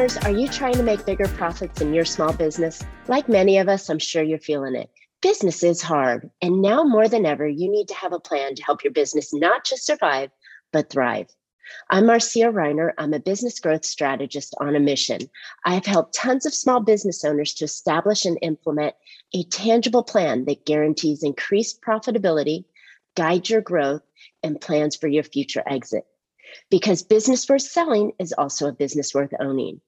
owners, are you trying to make bigger profits in your small business? Like many of us, I'm sure you're feeling it. Business is hard, and now more than ever, you need to have a plan to help your business not just survive, but thrive. I'm Marcia Reiner. I'm a business growth strategist on a mission. I have helped tons of small business owners to establish and implement a tangible plan that guarantees increased profitability, guides your growth, and plans for your future exit. Because business worth selling is also a business worth owning.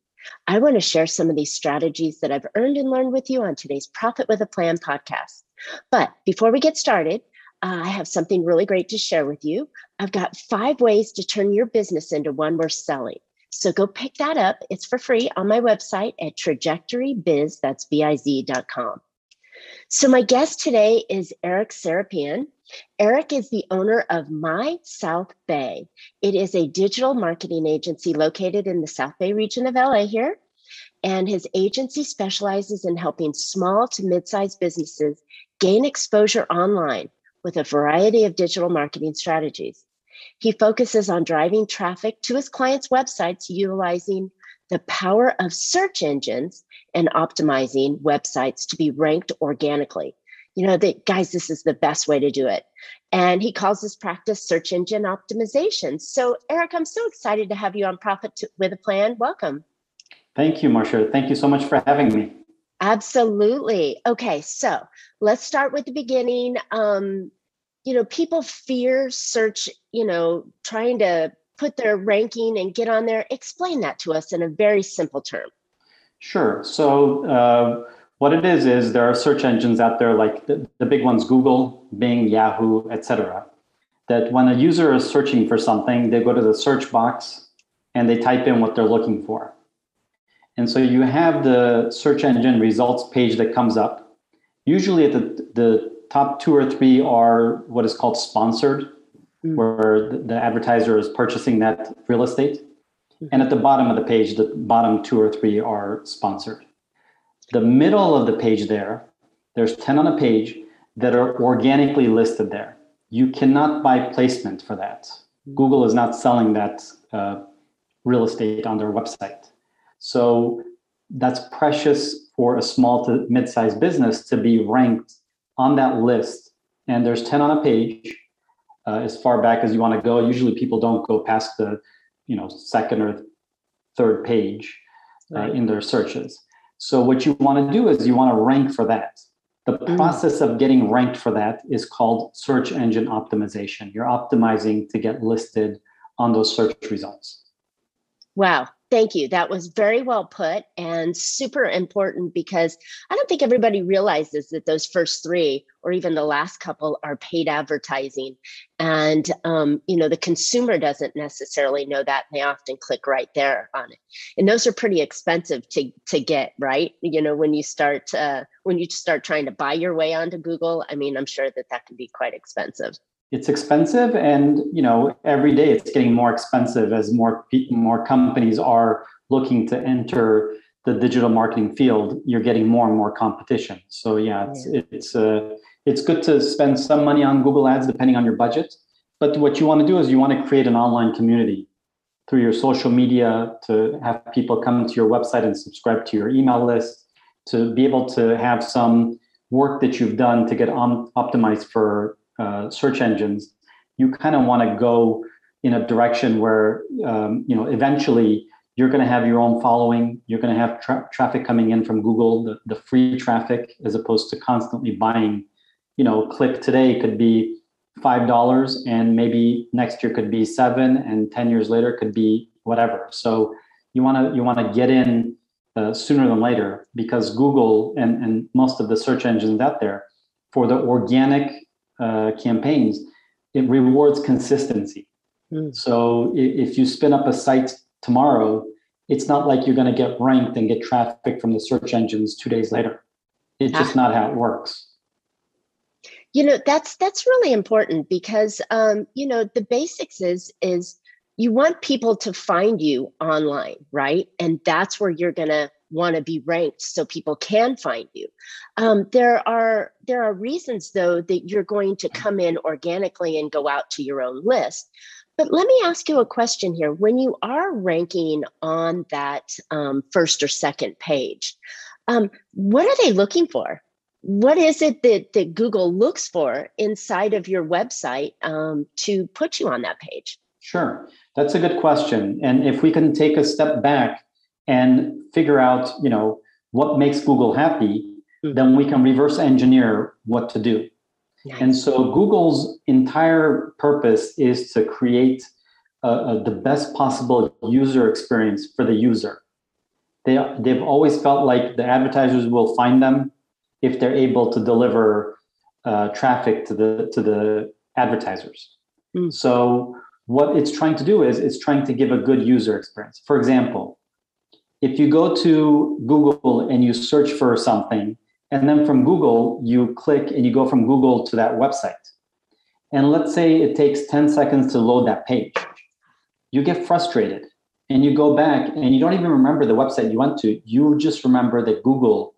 I want to share some of these strategies that I've earned and learned with you on today's Profit with a Plan podcast. But before we get started, uh, I have something really great to share with you. I've got five ways to turn your business into one worth selling. So go pick that up. It's for free on my website at trajectorybiz, that's B-I-Z.com. So my guest today is Eric Serapian. Eric is the owner of My South Bay. It is a digital marketing agency located in the South Bay region of LA here. And his agency specializes in helping small to mid sized businesses gain exposure online with a variety of digital marketing strategies. He focuses on driving traffic to his clients' websites utilizing the power of search engines and optimizing websites to be ranked organically. You know, that guys, this is the best way to do it. And he calls this practice search engine optimization. So, Eric, I'm so excited to have you on Profit to, with a Plan. Welcome. Thank you, Marcia. Thank you so much for having me. Absolutely. Okay, so let's start with the beginning. Um, you know, people fear search, you know, trying to put their ranking and get on there. Explain that to us in a very simple term. Sure. So, uh, what it is is there are search engines out there like the, the big ones Google, Bing, Yahoo, etc. That when a user is searching for something, they go to the search box and they type in what they're looking for. And so you have the search engine results page that comes up. Usually at the, the top two or three are what is called sponsored, mm. where the, the advertiser is purchasing that real estate. And at the bottom of the page, the bottom two or three are sponsored. The middle of the page there, there's 10 on a page that are organically listed there. You cannot buy placement for that. Google is not selling that uh, real estate on their website. So that's precious for a small to mid-sized business to be ranked on that list. And there's 10 on a page uh, as far back as you want to go. Usually people don't go past the you know second or third page uh, right. in their searches. So what you want to do is you want to rank for that. The mm. process of getting ranked for that is called search engine optimization. You're optimizing to get listed on those search results. Wow, Thank you. That was very well put and super important because I don't think everybody realizes that those first three or even the last couple are paid advertising. And, um, you know, the consumer doesn't necessarily know that. They often click right there on it. And those are pretty expensive to, to get, right? You know, when you start, uh, when you start trying to buy your way onto Google, I mean, I'm sure that that can be quite expensive it's expensive and you know every day it's getting more expensive as more more companies are looking to enter the digital marketing field. You're getting more and more competition. So yeah it's it's uh, it's good to spend some money on google ads depending on your budget. But what you want to do is you want to create an online community through your social media to have people come to your website and subscribe to your email list to be able to have some work that you've done to get on, optimized for uh, search engines, you kind of want to go in a direction where um, you know eventually you're going to have your own following. You're going to have tra- traffic coming in from Google, the, the free traffic, as opposed to constantly buying. You know, click today could be five dollars, and maybe next year could be seven, and ten years later could be whatever. So you want to you want to get in uh, sooner than later because Google and and most of the search engines out there for the organic uh, campaigns, it rewards consistency. Mm. So if you spin up a site tomorrow, it's not like you're going to get ranked and get traffic from the search engines two days later. It's just ah. not how it works. You know that's that's really important because um, you know the basics is is you want people to find you online, right? And that's where you're going to want to be ranked so people can find you. Um, there are there are reasons though that you're going to come in organically and go out to your own list. But let me ask you a question here. When you are ranking on that um, first or second page, um, what are they looking for? What is it that, that Google looks for inside of your website um, to put you on that page? Sure, that's a good question. And if we can take a step back and figure out, you know, what makes Google happy, mm-hmm. then we can reverse engineer what to do. Nice. And so Google's entire purpose is to create uh, the best possible user experience for the user. They, they've always felt like the advertisers will find them if they're able to deliver uh, traffic to the to the advertisers. Mm. So what it's trying to do is it's trying to give a good user experience. For example, if you go to Google and you search for something, and then from Google, you click and you go from Google to that website. And let's say it takes 10 seconds to load that page. You get frustrated and you go back and you don't even remember the website you went to. You just remember that Google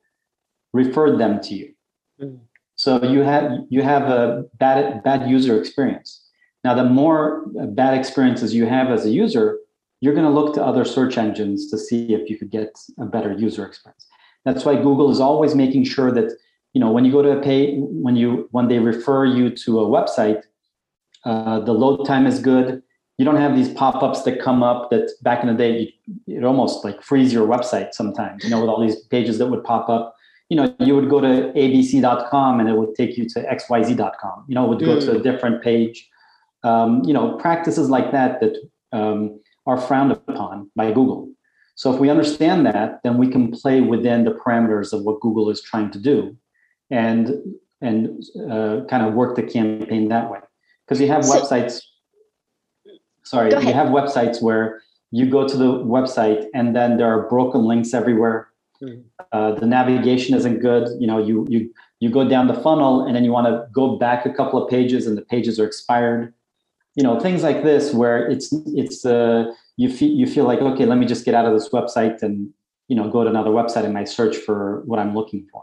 referred them to you. Mm. So you have you have a bad bad user experience. Now, the more bad experiences you have as a user, you're going to look to other search engines to see if you could get a better user experience. That's why Google is always making sure that you know when you go to a pay when you when they refer you to a website, uh, the load time is good. You don't have these pop-ups that come up that back in the day you, it almost like freeze your website sometimes. You know, with all these pages that would pop up. You know, you would go to abc.com and it would take you to xyz.com. You know, it would go mm. to a mm. different page. Um, you know, practices like that that um, are frowned upon by Google. So if we understand that, then we can play within the parameters of what Google is trying to do, and and uh, kind of work the campaign that way. Because you have so, websites. Sorry, you have websites where you go to the website and then there are broken links everywhere. Mm-hmm. Uh, the navigation isn't good. You know, you you you go down the funnel and then you want to go back a couple of pages and the pages are expired. You know, things like this where it's it's uh, you feel you feel like okay let me just get out of this website and you know go to another website in my search for what i'm looking for.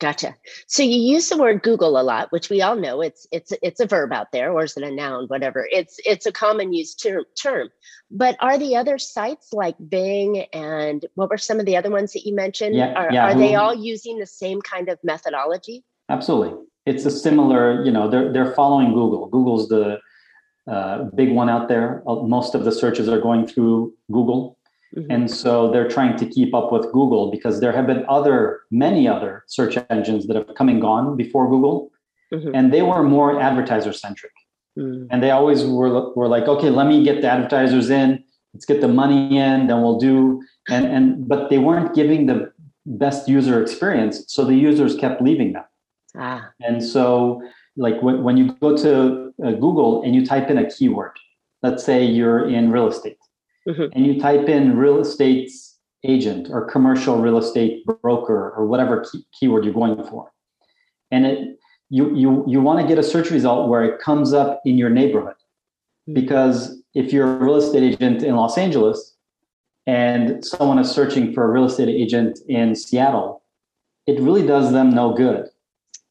Gotcha. So you use the word google a lot which we all know it's it's it's a verb out there or is it a noun whatever. It's it's a common used term term. But are the other sites like bing and what were some of the other ones that you mentioned? Yeah, are, are they all using the same kind of methodology? Absolutely. It's a similar you know they're they're following google. Google's the uh, big one out there. Uh, most of the searches are going through Google. Mm-hmm. And so they're trying to keep up with Google because there have been other, many other search engines that have come and gone before Google. Mm-hmm. And they were more advertiser centric. Mm-hmm. And they always were, were like, okay, let me get the advertisers in, let's get the money in, then we'll do. And, and but they weren't giving the best user experience. So the users kept leaving them. Ah. And so like when, when you go to Google and you type in a keyword, let's say you're in real estate, mm-hmm. and you type in real estate agent or commercial real estate broker or whatever key- keyword you're going for, and it you you you want to get a search result where it comes up in your neighborhood, mm-hmm. because if you're a real estate agent in Los Angeles and someone is searching for a real estate agent in Seattle, it really does them no good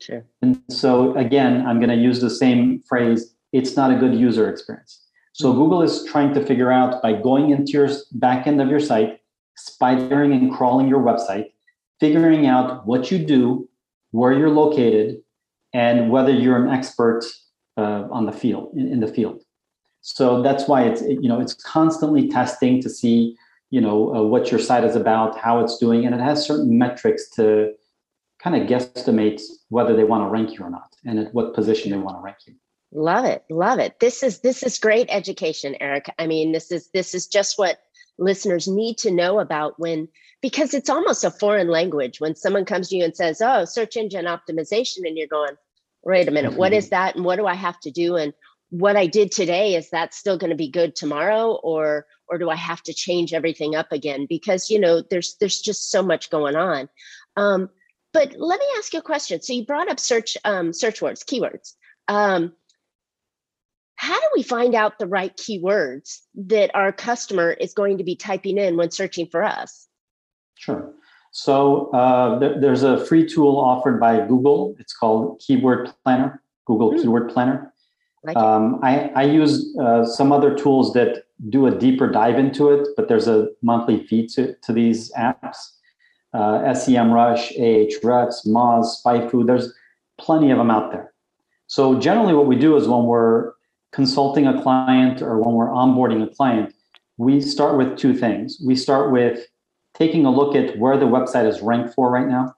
Sure. And so again, I'm going to use the same phrase. It's not a good user experience. So mm-hmm. Google is trying to figure out by going into your back end of your site, spidering and crawling your website, figuring out what you do, where you're located, and whether you're an expert uh, on the field in, in, the field. So that's why it's you know it's constantly testing to see you know uh, what your site is about, how it's doing, and it has certain metrics to kind of guesstimates whether they want to rank you or not and at what position they want to rank you. Love it love it. This is this is great education eric i mean this is this is just what listeners need to know about when because it's almost a foreign language when someone comes to you and says oh search engine optimization and you're going wait a minute what is that and what do i have to do? And what i did today is that still going to be good tomorrow or or do i have to change everything up again? Because you know there's there's just so much going on. Um, but let me ask you a question. So you brought up search um, search words, keywords. Um, how do we find out the right keywords that our customer is going to be typing in when searching for us? Sure. So uh, th- there's a free tool offered by Google. It's called Keyword Planner, Google mm. Keyword Planner. Like um, I, I use uh, some other tools that do a deeper dive into it, but there's a monthly fee to, to these apps. Uh, SEMrush, Ahrefs, Moz, SpyFu, there's plenty of them out there. So generally what we do is when we're consulting a client or when we're onboarding a client, we start with two things. We start with taking a look at where the website is ranked for right now,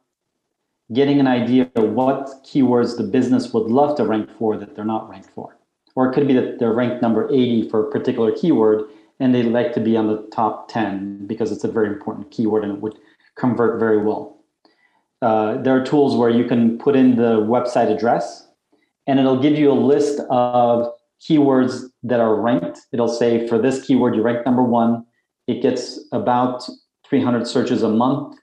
getting an idea of what keywords the business would love to rank for that they're not ranked for. Or it could be that they're ranked number 80 for a particular keyword and they'd like to be on the top 10 because it's a very important keyword and it would convert very well. Uh, there are tools where you can put in the website address and it'll give you a list of keywords that are ranked. It'll say for this keyword, you rank number one. It gets about 300 searches a month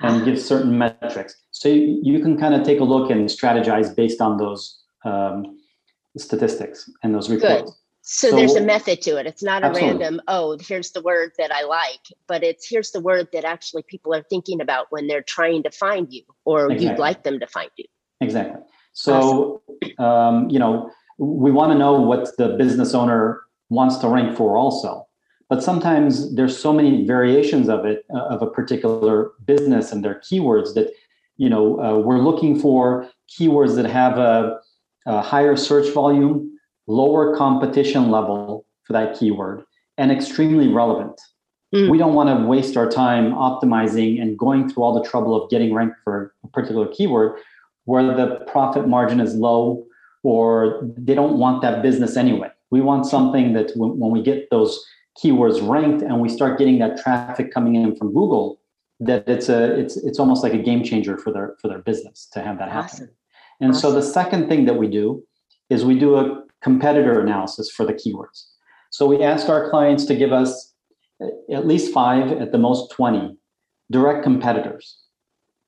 and ah. gives certain metrics. So you, you can kind of take a look and strategize based on those um, statistics and those reports. Good. So, so, there's a method to it. It's not a absolutely. random, oh, here's the word that I like, but it's here's the word that actually people are thinking about when they're trying to find you or exactly. you'd like them to find you. Exactly. So, awesome. um, you know, we want to know what the business owner wants to rank for also. But sometimes there's so many variations of it, uh, of a particular business and their keywords that, you know, uh, we're looking for keywords that have a uh, higher search volume, lower competition level for that keyword, and extremely relevant. Mm. We don't want to waste our time optimizing and going through all the trouble of getting ranked for a particular keyword where the profit margin is low or they don't want that business anyway. We want something that when, when we get those keywords ranked and we start getting that traffic coming in from Google, that it's a it's it's almost like a game changer for their for their business to have that happen. And awesome. so the second thing that we do is we do a competitor analysis for the keywords. So we asked our clients to give us at least five, at the most 20 direct competitors.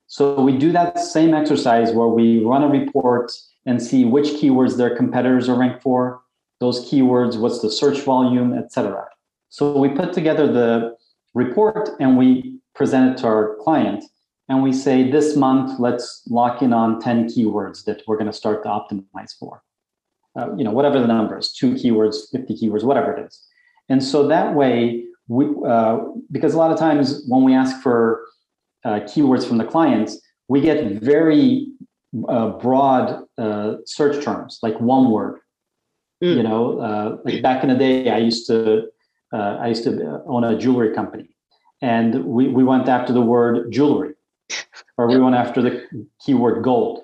So we do that same exercise where we run a report and see which keywords their competitors are ranked for, those keywords, what's the search volume, etc. So we put together the report and we present it to our client and we say this month let's lock in on 10 keywords that we're going to start to optimize for uh, you know whatever the number is two keywords 50 keywords whatever it is and so that way we uh, because a lot of times when we ask for uh, keywords from the clients we get very uh, broad uh, search terms like one word mm. you know uh, like back in the day i used to i used to own a jewelry company and we, we went after the word jewelry or we went after the keyword gold.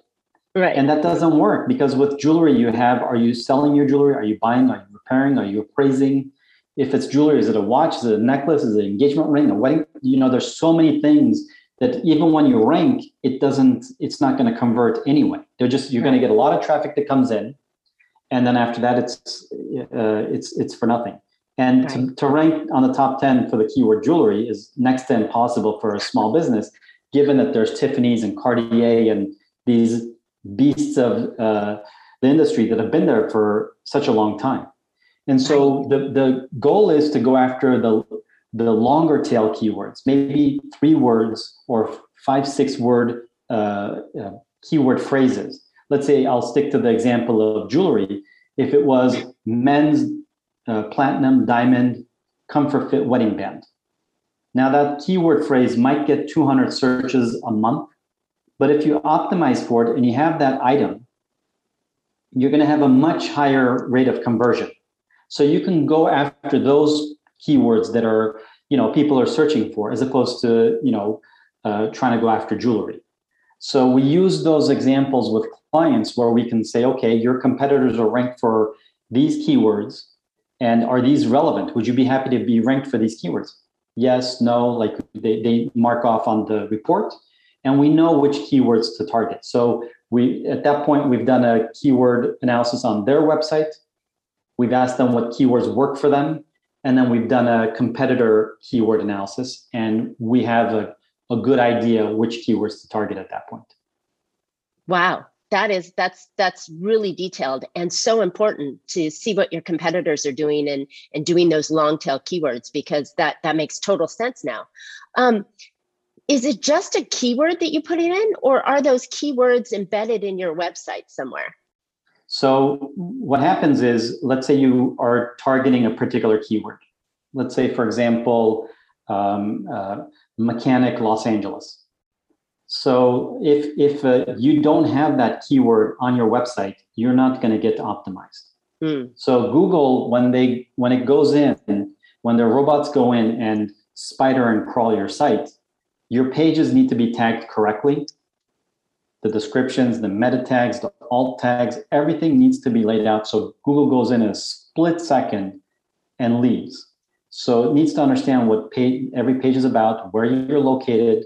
Right. And that doesn't work because with jewelry you have are you selling your jewelry? Are you buying? Are you repairing? Are you appraising? If it's jewelry, is it a watch? Is it a necklace? Is it an engagement ring? A wedding? You know, there's so many things that even when you rank, it doesn't, it's not going to convert anyway. They're just you're right. going to get a lot of traffic that comes in. And then after that, it's uh, it's it's for nothing. And right. to, to rank on the top 10 for the keyword jewelry is next to impossible for a small business given that there's Tiffany's and Cartier and these beasts of uh, the industry that have been there for such a long time. And so the, the goal is to go after the, the longer tail keywords, maybe three words or five, six word uh, uh, keyword phrases. Let's say I'll stick to the example of jewelry. If it was men's uh, platinum, diamond, comfort fit wedding band, now, that keyword phrase might get 200 searches a month, but if you optimize for it and you have that item, you're going to have a much higher rate of conversion. So you can go after those keywords that are, you know, people are searching for, as opposed to, you know, uh, trying to go after jewelry. So we use those examples with clients where we can say, okay, your competitors are ranked for these keywords, and are these relevant? Would you be happy to be ranked for these keywords? yes, no, like they, they mark off on the report and we know which keywords to target. So we at that point we've done a keyword analysis on their website. We've asked them what keywords work for them. And then we've done a competitor keyword analysis and we have a, a good idea which keywords to target at that point. Wow that is that's that's really detailed and so important to see what your competitors are doing and and doing those long tail keywords because that that makes total sense now um, is it just a keyword that you put it in or are those keywords embedded in your website somewhere So what happens is, let's say you are targeting a particular keyword. Let's say, for example, um, uh, mechanic Los Angeles. So if if uh, you don't have that keyword on your website, you're not going to get optimized. Mm. So Google, when they when it goes in, when their robots go in and spider and crawl your site, your pages need to be tagged correctly. The descriptions, the meta tags, the alt tags, everything needs to be laid out. So Google goes in a split second and leaves. So it needs to understand what page, every page is about, where you're located,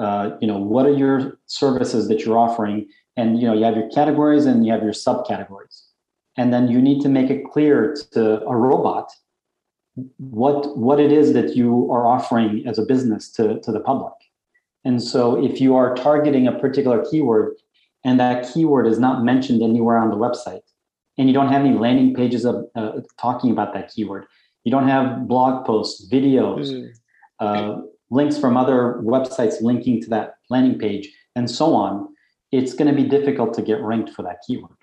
uh, you know, what are your services that you're offering, and you know, you have your categories and you have your subcategories, and then you need to make it clear to a robot what what it is that you are offering as a business to, to the public. And so if you are targeting a particular keyword and that keyword is not mentioned anywhere on the website, and you don't have any landing pages of uh, talking about that keyword, you don't have blog posts, videos, mm. uh, links from other websites linking to that landing page, and so on, it's going to be difficult to get ranked for that keyword.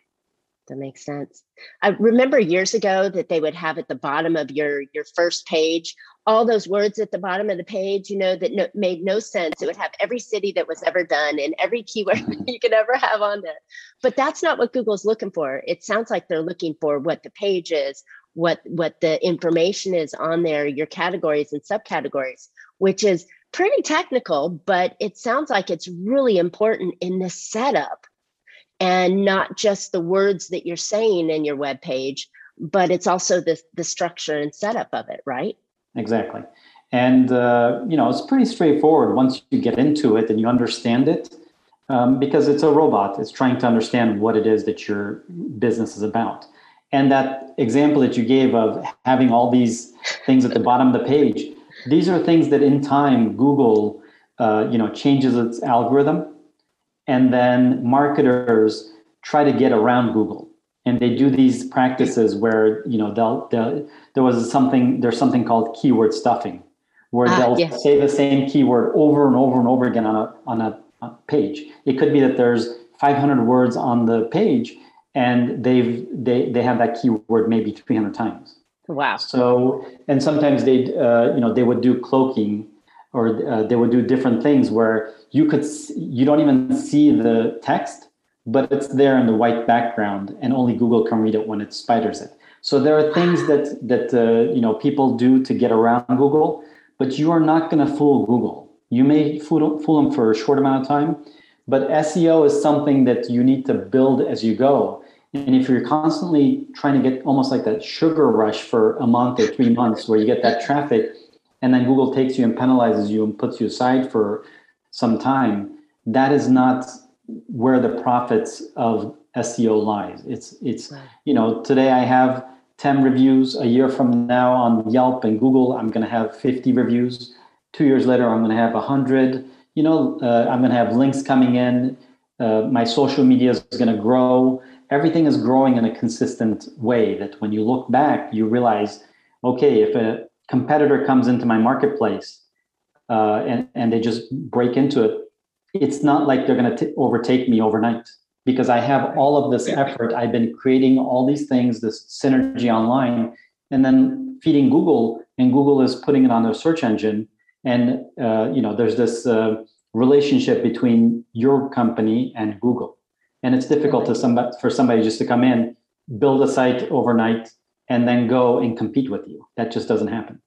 That makes sense. I remember years ago that they would have at the bottom of your your first page all those words at the bottom of the page, you know, that no, made no sense. It would have every city that was ever done and every keyword you could ever have on there. But that's not what Google's looking for. It sounds like they're looking for what the page is, what what the information is on there, your categories and subcategories, which is pretty technical, but it sounds like it's really important in the setup and not just the words that you're saying in your web page, but it's also the the structure and setup of it, right? Exactly. And uh, you know, it's pretty straightforward once you get into it and you understand it. Um, because it's a robot, it's trying to understand what it is that your business is about. And that example that you gave of having all these things at the bottom of the page, these are things that in time Google, uh, you know, changes its algorithm, and then marketers try to get around Google, and they do these practices where you know they'll, they'll there was something there's something called keyword stuffing, where ah, they'll yes. say the same keyword over and over and over again on a on a, a page. It could be that there's 500 words on the page and they've they they have that keyword maybe 300 times wow so and sometimes they uh, you know they would do cloaking or uh, they would do different things where you could you don't even see the text but it's there in the white background and only google can read it when it spiders it. So there are things that that uh, you know people do to get around google but you are not going to fool google. You may fool, fool them for a short amount of time but SEO is something that you need to build as you go. And if you're constantly trying to get almost like that sugar rush for a month or three months where you get that traffic and then Google takes you and penalizes you and puts you aside for some time, that is not where the profits of SEO lies. It's it's you know, today I have 10 reviews, a year from now on Yelp and Google, I'm gonna have 50 reviews. Two years later, I'm gonna have 100 you know, uh, I'm going to have links coming in. Uh, my social media is going to grow. Everything is growing in a consistent way that when you look back, you realize, okay, if a competitor comes into my marketplace uh, and, and they just break into it, it's not like they're going to overtake me overnight because I have all of this effort. I've been creating all these things, this synergy online, and then feeding Google, and Google is putting it on their search engine. And uh, you know there's this uh, relationship between your company and google. And it's difficult to somebody for somebody just to come in build a site overnight and then go and compete with you. That just doesn't happen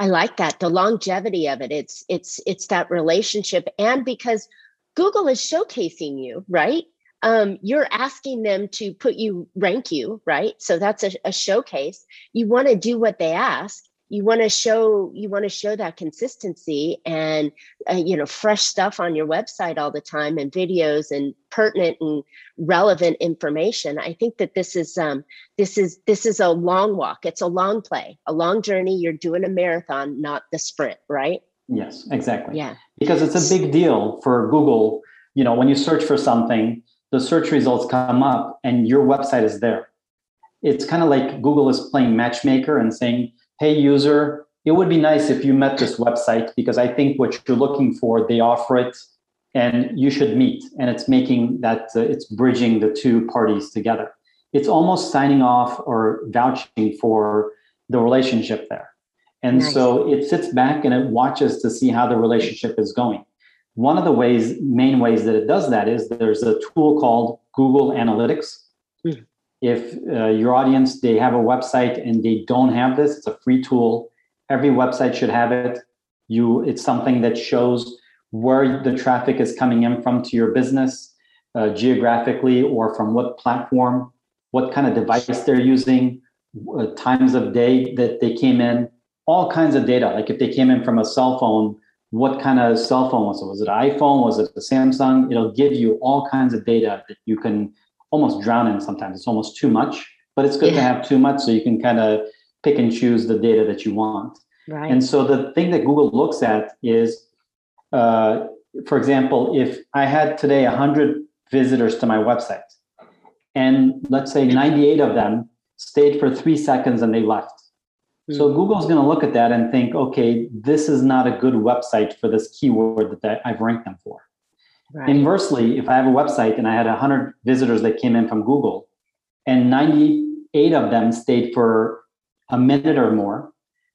i like that the longevity of it. It's it's it's that relationship and because google is showcasing you right? Um, you're asking them to put you rank you right? So that's a, a showcase. You want to do what they ask you want to show you want to show that consistency and uh, you know fresh stuff on your website all the time and videos and pertinent and relevant information. I think that this is um this is this is a long walk. It's a long play a long journey. You're doing a marathon not the sprint right? Yes exactly. Yeah. Because it's a big deal for google you know when you search for something the search results come up and your website is there. It's kind of like google is playing matchmaker and saying hey user it would be nice if you met this website because i think what you're looking for they offer it and you should meet and it's making that uh, it's bridging the two parties together it's almost signing off or vouching for the relationship there. And nice. so it sits back and it watches to see how the relationship is going. One of the ways, main ways that it does that is there's a tool called Google Analytics. Mm. If uh, your audience they have a website and they don't have this, it's a free tool. Every website should have it. You, it's something that shows where the traffic is coming in from to your business, uh, geographically, or from what platform, what kind of device they're using, uh, times of day that they came in, all kinds of data. Like if they came in from a cell phone, what kind of cell phone was it? Was it an iPhone? Was it a Samsung? It'll give you all kinds of data that you can almost drowning sometimes. It's almost too much, but it's good yeah. to have too much so you can kind of pick and choose the data that you want. Right. And so the thing that Google looks at is, uh, for example, if I had today 100 visitors to my website, and let's say 98 of them stayed for three seconds and they left. Mm-hmm. So Google's going to look at that and think, okay, this is not a good website for this keyword that I've ranked them for. Right. Inversely, if I have a website and I had 100 visitors that came in from Google and 98 of them stayed for a minute or more,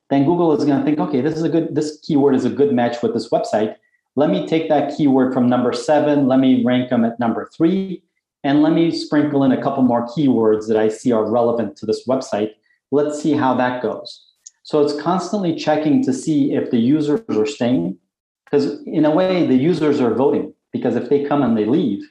then Google is going to think, okay, this is a good, this keyword is a good match with this website. Let me take that keyword from number seven, let me rank them at number three, and let me sprinkle in a couple more keywords that I see are relevant to this website. Let's see how that goes. So it's constantly checking to see if the users are staying, because in a way, the users are voting. Because if they come and they leave,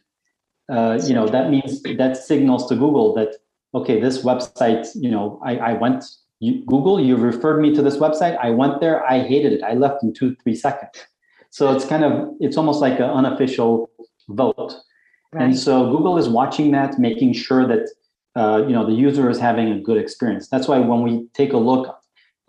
uh, you know that means that signals to Google that okay, this website, you know, I, I went. You, Google, you referred me to this website. I went there. I hated it. I left in two, three seconds. So it's kind of it's almost like an unofficial vote. Right. And so Google is watching that, making sure that uh, you know the user is having a good experience. That's why when we take a look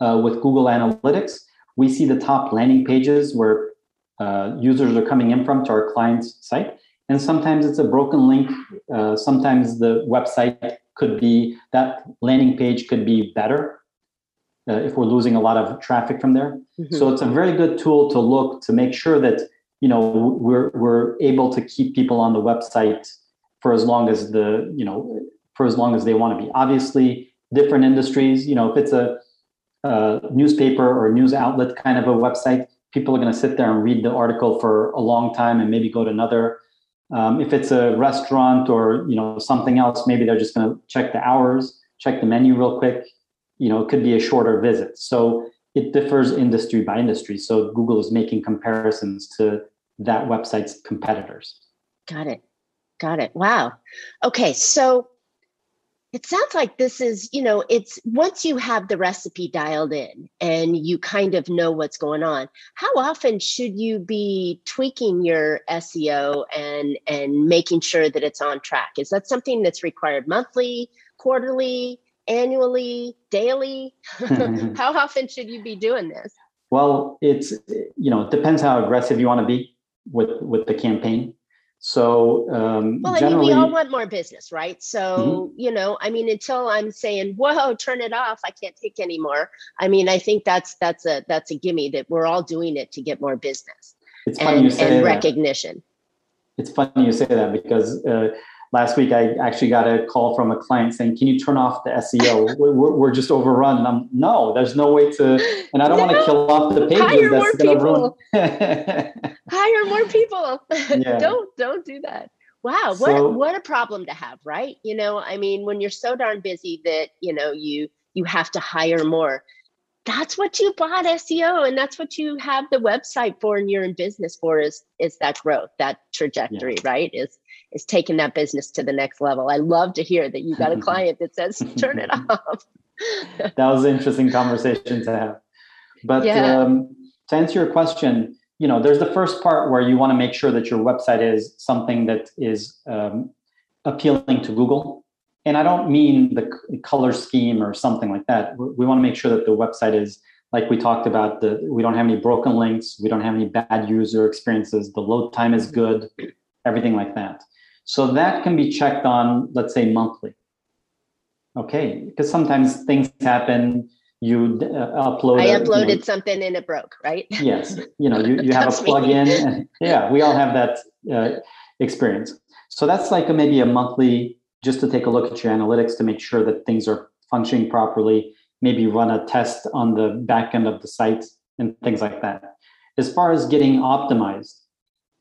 uh, with Google Analytics, we see the top landing pages where uh, users are coming in from to our client's site. And sometimes it's a broken link. Uh, sometimes the website could be that landing page could be better uh, if we're losing a lot of traffic from there. Mm-hmm. So it's a very good tool to look to make sure that you know we're we're able to keep people on the website for as long as the you know for as long as they want to be obviously different industries you know if it's a, a newspaper or a news outlet kind of a website people are going to sit there and read the article for a long time and maybe go to another um, if it's a restaurant or you know something else maybe they're just going to check the hours check the menu real quick you know it could be a shorter visit so it differs industry by industry. So Google is making comparisons to that website's competitors. Got it. Got it. Wow. Okay. So it sounds like this is, you know, it's once you have the recipe dialed in and you kind of know what's going on, how often should you be tweaking your SEO and and making sure that it's on track? Is that something that's required monthly, quarterly? annually, daily? how often should you be doing this? Well, it's you know it depends how aggressive you want to be with with the campaign. So um, well, I mean, we all want more business, right? So mm-hmm. you know, I mean, until I'm saying, "Whoa, turn it off," I can't take anymore. I mean, I think that's that's a that's a gimme that we're all doing it to get more business. It's funny and, you say and that. recognition. It's funny you say that because uh, last week I actually got a call from a client saying, "Can you turn off the SEO? we're, we're, just overrun." And I'm no, there's no way to, and I don't no. want to kill off the pages. Hire that's going to ruin. Hire more people. Yeah. don't don't do that. Wow, what so, what a problem to have, right? You know, I mean, when you're so darn busy that you know you you have to hire more. That's what you bought SEO, and that's what you have the website for, and you're in business for is is that growth, that trajectory, yeah. right? Is is taking that business to the next level. I love to hear that you got a client that says, turn it off. that was an interesting conversation to have. But yeah. um, to answer your question, you know, there's the first part where you want to make sure that your website is something that is um, appealing to Google. And I don't mean the color scheme or something like that. We want to make sure that the website is like we talked about the we don't have any broken links we don't have any bad user experiences the load time is good everything like that so that can be checked on, let's say, monthly. Okay, because sometimes things happen. You uh, upload. I uploaded you know, something and it broke, right? yes, you know, you, you have a plugin. yeah, we all have that uh, experience. So that's like a, maybe a monthly just to take a look at your analytics to make sure that things are functioning properly, maybe run a test on the back end of the site and things like that. As far as getting optimized,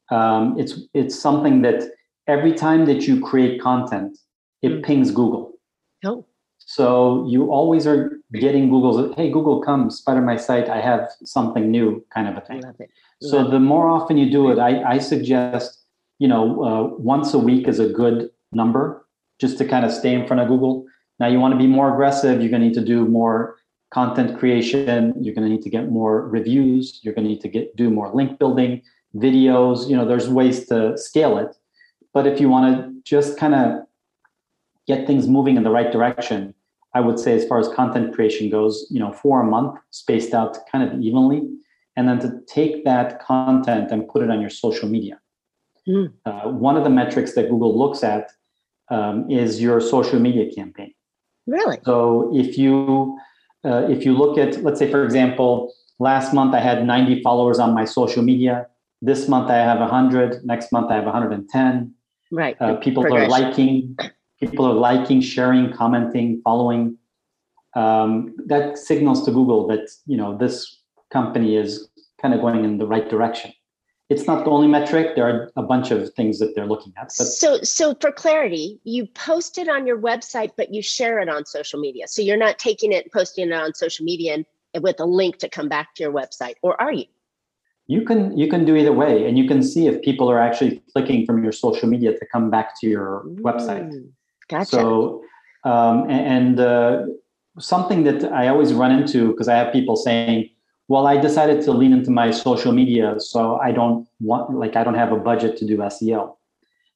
um, it's it's something that every time that you create content, it mm. pings Google. Oh. So you always are getting Google's, hey, Google, come, spider my site. I have something new kind of a thing. Love it. Love so the more often you do it, I, I suggest, you know, uh, once a week is a good number just to kind of stay in front of Google. Now you want to be more aggressive. You're going to need to do more content creation. You're going to need to get more reviews. You're going to need to get do more link building, videos. You know, there's ways to scale it. But if you want to just kind of get things moving in the right direction, I would say as far as content creation goes, you know, for a month, spaced out kind of evenly, and then to take that content and put it on your social media. Mm. Uh, one of the metrics that Google looks at um, is your social media campaign. Really? So if you uh, if you look at, let's say, for example, last month I had 90 followers on my social media. This month I have 100. Next month I have 110. Right. Uh, people are liking people are liking, sharing, commenting, following. Um, that signals to Google that you know this company is kind of going in the right direction. It's not the only metric. There are a bunch of things that they're looking at. But so, so for clarity, you post it on your website, but you share it on social media. So you're not taking it and posting it on social media and with a link to come back to your website, or are you? You can you can do either way and you can see if people are actually clicking from your social media to come back to your mm. website Gotcha. So, um, and uh, something that I always run into because I have people saying, "Well, I decided to lean into my social media, so I don't want like I don't have a budget to do SEO."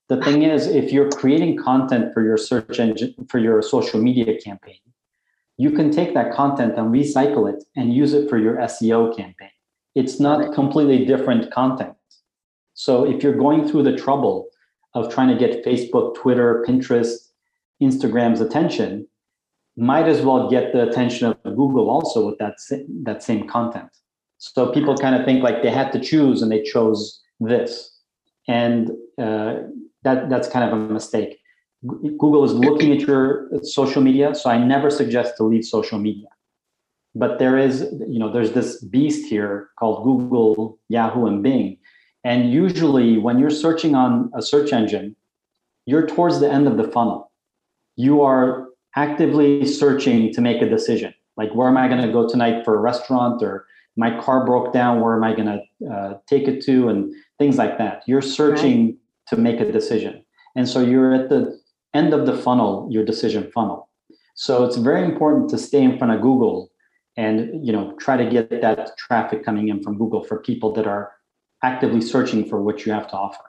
The thing is, if you're creating content for your search engine for your social media campaign, you can take that content and recycle it and use it for your SEO campaign. It's not completely different content. So if you're going through the trouble of trying to get Facebook, Twitter, Pinterest, Instagram's attention, might as well get the attention of Google also with that that same content. So people kind of think like they had to choose and they chose this, and uh, that that's kind of a mistake. Google is looking at your social media, so I never suggest to leave social media. But there is, you know, there's this beast here called Google, Yahoo, and Bing. And usually, when you're searching on a search engine, you're towards the end of the funnel. You are actively searching to make a decision. Like where am i going to go tonight for a restaurant? Or my car broke down where am i going to uh, take it to? And things like that. You're searching right. to make a decision. And so you're at the end of the funnel your decision funnel. So it's very important to stay in front of google and you know try to get that traffic coming in from google for people that are actively searching for what you have to offer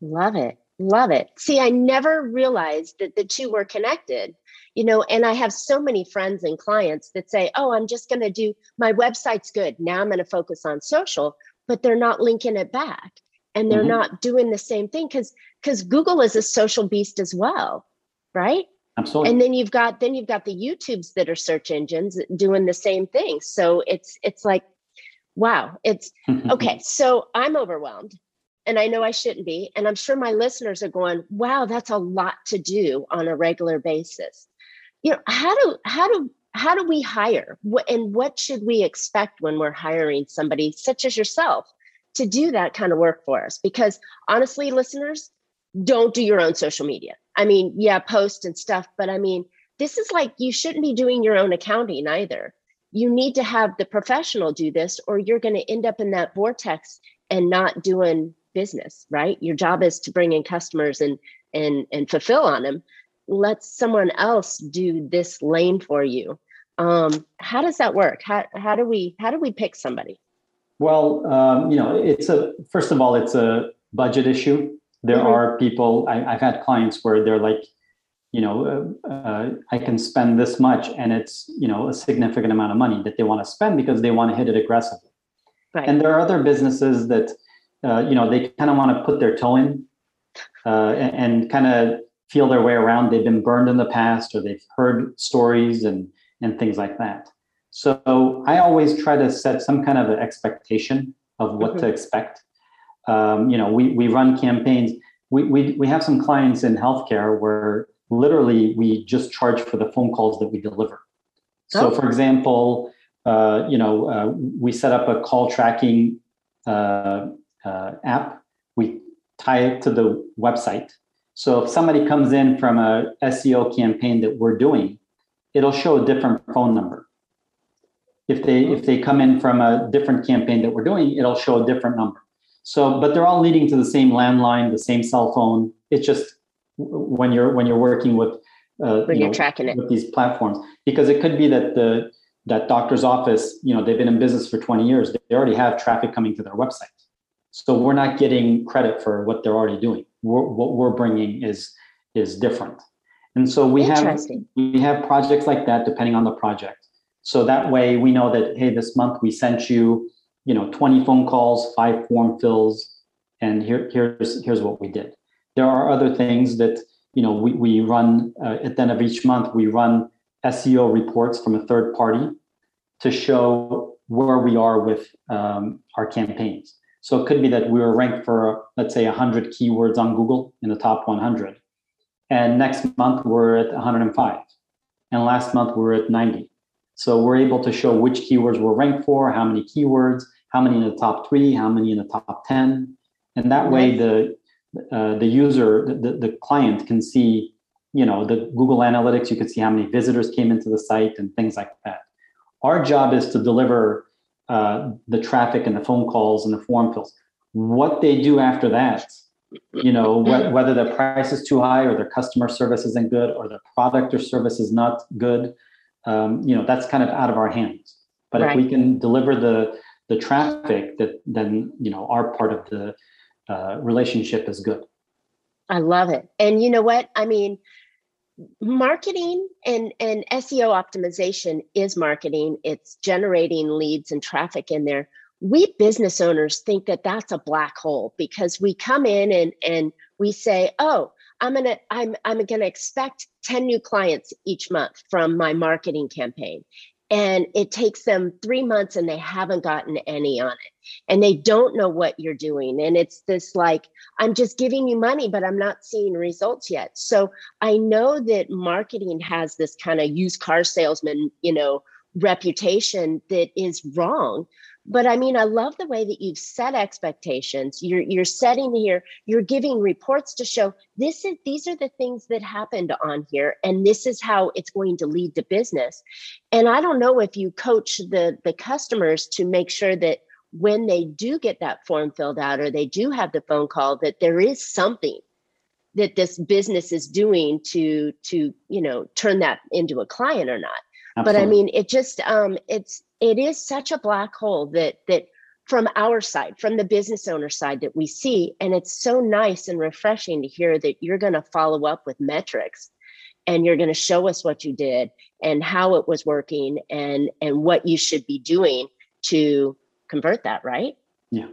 love it Love it. See, I never realized that the two were connected, you know, and I have so many friends and clients that say, oh, I'm just going to do my website's good. Now I'm going to focus on social, but they're not linking it back and they're mm-hmm. not doing the same thing because because Google is a social beast as well, right? Absolutely. And then you've got then you've got the YouTubes that are search engines doing the same thing. So it's it's like, wow, it's okay. So I'm overwhelmed and I know I shouldn't be. And I'm sure my listeners are going, wow, that's a lot to do on a regular basis. You know, how do, how do, how do we hire? And what should we expect when we're hiring somebody such as yourself to do that kind of work for us? Because honestly, listeners, don't do your own social media. I mean, yeah, post and stuff, but I mean, this is like you shouldn't be doing your own accounting either. You need to have the professional do this, or you're going to end up in that vortex and not doing business, right? Your job is to bring in customers and and and fulfill on them. Let someone else do this lane for you. Um, how does that work? How how do we how do we pick somebody? Well, um, you know, it's a first of all, it's a budget issue. There mm-hmm. are people I, have had clients where they're like, you know, uh, uh, I can spend this much, and it's you know a significant amount of money that they want to spend because they want to hit it aggressively. Right. And there are other businesses that uh, you know, they kind of want to put their toe in uh, and, and kind of feel their way around. They've been burned in the past, or they've heard stories and and things like that. So I always try to set some kind of an expectation of what mm-hmm. to expect. Um, you know, we we run campaigns. we, we, we have some clients in healthcare where literally we just charge for the phone calls that we deliver. So, oh. for example, uh, you know, uh, we set up a call tracking uh, uh, app. We tie it to the website. So if somebody comes in from a SEO campaign that we're doing, it'll show a different phone number. If they if they come in from a different campaign that we're doing, it'll show a different number. So, but they're all leading to the same landline, the same cell phone. It's just when you're when you're working with uh, when you are tracking it with these platforms, because it could be that the that doctor's office, you know, they've been in business for 20 years. They already have traffic coming to their website. So we're not getting credit for what they're already doing. We're, what we're bringing is is different. And so we have we have projects like that depending on the project. So that way we know that hey, this month we sent you you know 20 phone calls five form fills and here, here's here's what we did. There are other things that you know we, we run uh, at the end of each month we run seo reports from a third party to show where we are with um, our campaigns. So it could be that we were ranked for let's say 100 keywords on google in the top 100 and next month we're at 105 and last month we were at 90 so we're able to show which keywords we're ranked for how many keywords how many in the top three, how many in the top 10. And that way the uh, the user, the, the client can see, you know, the Google Analytics, you can see how many visitors came into the site and things like that. Our job is to deliver uh, the traffic and the phone calls and the form fills. What they do after that, you know, wh- whether their price is too high or their customer service isn't good or their product or service is not good, um, you know, that's kind of out of our hands. But right. if we can deliver the the traffic that then you know our part of the uh, relationship is good. I love it. And you know what? I mean marketing and and seo optimization is marketing. It's generating leads and traffic in there. We business owners think that that's a black hole because we come in and and we say oh i'm gonna i'm i'm gonna expect 10 new clients each month from my marketing campaign and it takes them three months and they haven't gotten any on it. And they don't know what you're doing. And it's this like i'm just giving you money but i'm not seeing results yet. So i know that marketing has this kind of used car salesman you know reputation that is wrong but i mean i love the way that you've set expectations. You're you're setting here you're giving reports to show this is these are the things that happened on here and this is how it's going to lead to business. And i don't know if you coach the the customers to make sure that when they do get that form filled out or they do have the phone call that there is something that this business is doing to to you know turn that into a client or not. Absolutely. but i mean it just um it's it is such a black hole that that from our side from the business owner side that we see and it's so nice and refreshing to hear that you're going to follow up with metrics and you're going to show us what you did and how it was working and and what you should be doing to convert that right yeah,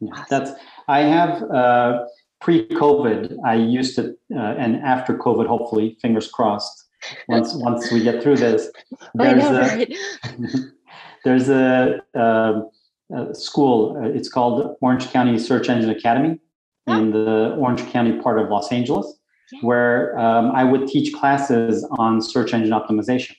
yeah. Awesome. that's i have uh pre-covid i used to uh, and after covid hopefully fingers crossed once once we get through this there's know, a, right? There's a, a, a school. Uh, it's called Orange County Search Engine Academy oh. in the Orange County part of Los Angeles, yeah. where um, I would teach classes on search engine optimization.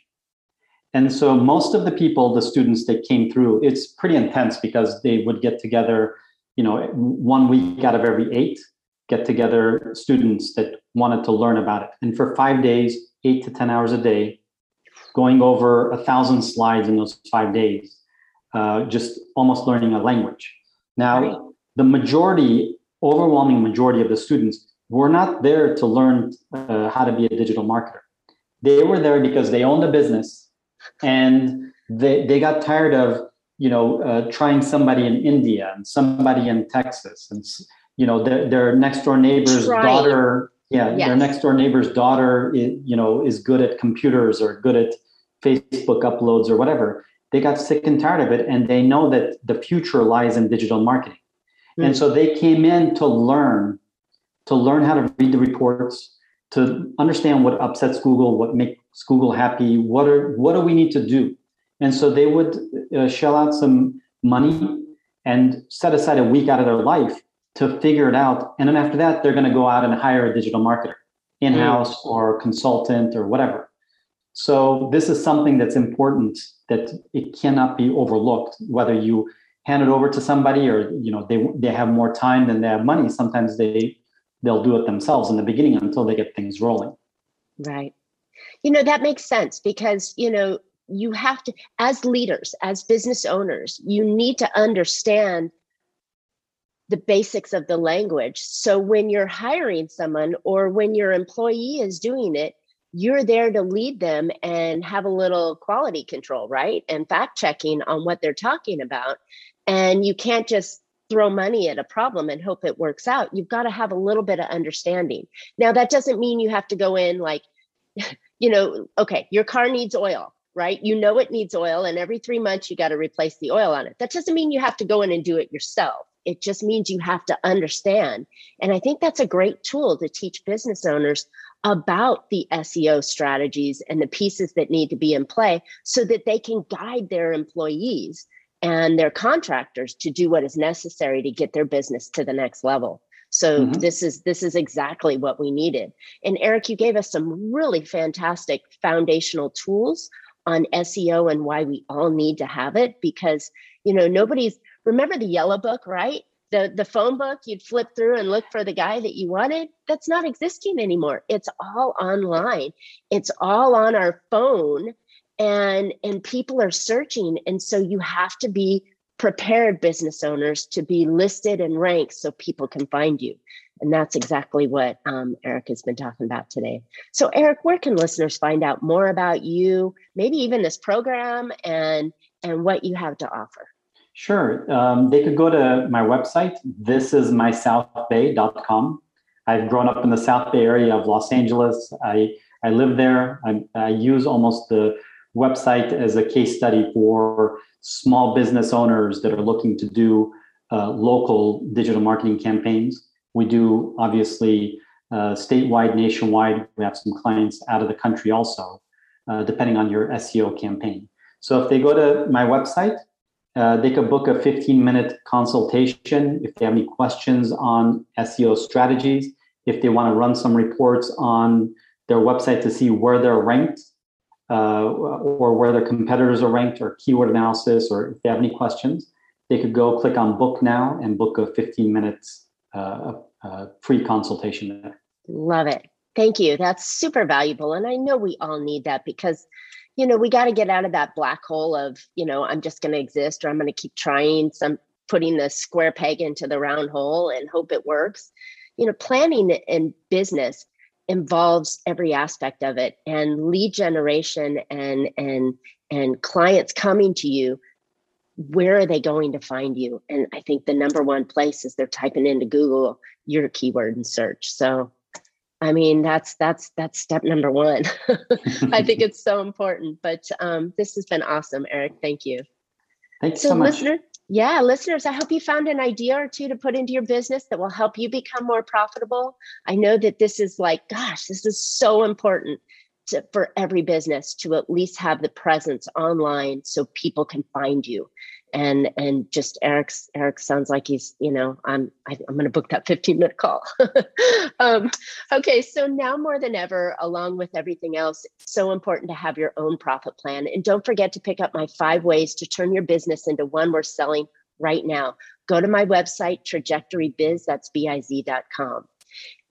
And so most of the people, the students that came through, it's pretty intense because they would get together, you know, one week out of every eight, get together students that wanted to learn about it. And for five days, eight to 10 hours a day, going over a thousand slides in those five days, uh, just almost learning a language. Now, right. the majority, overwhelming majority of the students were not there to learn uh, how to be a digital marketer. They were there because they owned a business and they, they got tired of you know uh, trying somebody in India and somebody in Texas and you know their, their next door neighbor's daughter yeah yes. their next door neighbor's daughter is, you know is good at computers or good at facebook uploads or whatever they got sick and tired of it and they know that the future lies in digital marketing mm-hmm. and so they came in to learn to learn how to read the reports to understand what upsets google what makes google happy what are what do we need to do and so they would uh, shell out some money and set aside a week out of their life to figure it out. And then after that, they're going to go out and hire a digital marketer in house mm. or consultant or whatever. So this is something that's important that it cannot be overlooked. Whether you hand it over to somebody or you know they they have more time than they have money, sometimes they they'll do it themselves in the beginning until they get things rolling. Right. You know that makes sense because you know you have to as leaders as business owners you need to understand the basics of the language. So when you're hiring someone or when your employee is doing it, you're there to lead them and have a little quality control, right? And fact checking on what they're talking about. And you can't just throw money at a problem and hope it works out. You've got to have a little bit of understanding. Now, that doesn't mean you have to go in like, you know, okay, your car needs oil, right? You know it needs oil, and every three months you got to replace the oil on it. That doesn't mean you have to go in and do it yourself it just means you have to understand. And I think that's a great tool to teach business owners about the SEO strategies and the pieces that need to be in play so that they can guide their employees and their contractors to do what is necessary to get their business to the next level. So mm-hmm. this is this is exactly what we needed. And Eric, you gave us some really fantastic foundational tools on SEO and why we all need to have it because you know nobody's remember the yellow book, right? The, the phone book you'd flip through and look for the guy that you wanted? That's not existing anymore. It's all online. It's all on our phone and and people are searching and so you have to be prepared business owners to be listed and ranked so people can find you. And that's exactly what um, eric has been talking about today. So eric where can listeners find out more about you maybe even this program and and what you have to offer Sure. Um, they could go to my website, thisismysouthbay.com. I've grown up in the South Bay area of Los Angeles. I, I live there. I, I use almost the website as a case study for small business owners that are looking to do uh, local digital marketing campaigns. We do obviously uh, statewide, nationwide. We have some clients out of the country also, uh, depending on your SEO campaign. So if they go to my website, uh, they could book a 15 minute consultation if they have any questions on SEO strategies, if they want to run some reports on their website to see where they're ranked uh, or where their competitors are ranked or keyword analysis, or if they have any questions, they could go click on book now and book a 15 minutes uh, uh, free consultation there. Love it. Thank you. That's super valuable. And I know we all need that because you know, we got to get out of that black hole of, you know, I'm just going to exist or I'm going to keep trying some putting the square peg into the round hole and hope it works. You know, planning in business involves every aspect of it and lead generation and and and clients coming to you where are they going to find you and i think the number one place is they're typing into google your keyword and search so I mean, that's that's that's step number one. I think it's so important. But um, this has been awesome, Eric. Thank you. Thanks so, so much. Listener, yeah, listeners, I hope you found an idea or two to put into your business that will help you become more profitable. I know that this is like, gosh, this is so important to, for every business to at least have the presence online so people can find you and and just Eric's Eric sounds like he's you know I'm I, am i am going to book that 15 minute call. um, okay, so now more than ever, along with everything else, it's so important to have your own profit plan, and don't forget to pick up my five ways to turn your business into one worth selling right now. Go to my website trajectorybiz that's biz.com.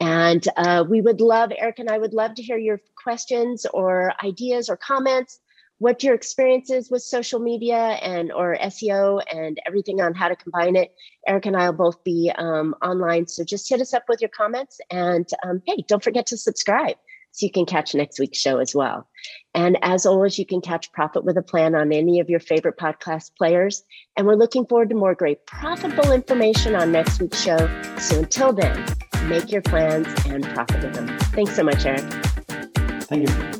And uh, we would love, Eric and I would love to hear your questions or ideas or comments what your experiences with social media and or SEO and everything on how to combine it. Eric and I will both be um, online. So just hit us up with your comments. And um, hey, don't forget to subscribe so you can catch next week's show as well. And as always, you can catch Profit with a Plan on any of your favorite podcast players. And we're looking forward to more great profitable information on next week's show. So until then, make your plans and profit with them. Thanks so much, Eric. Thank you.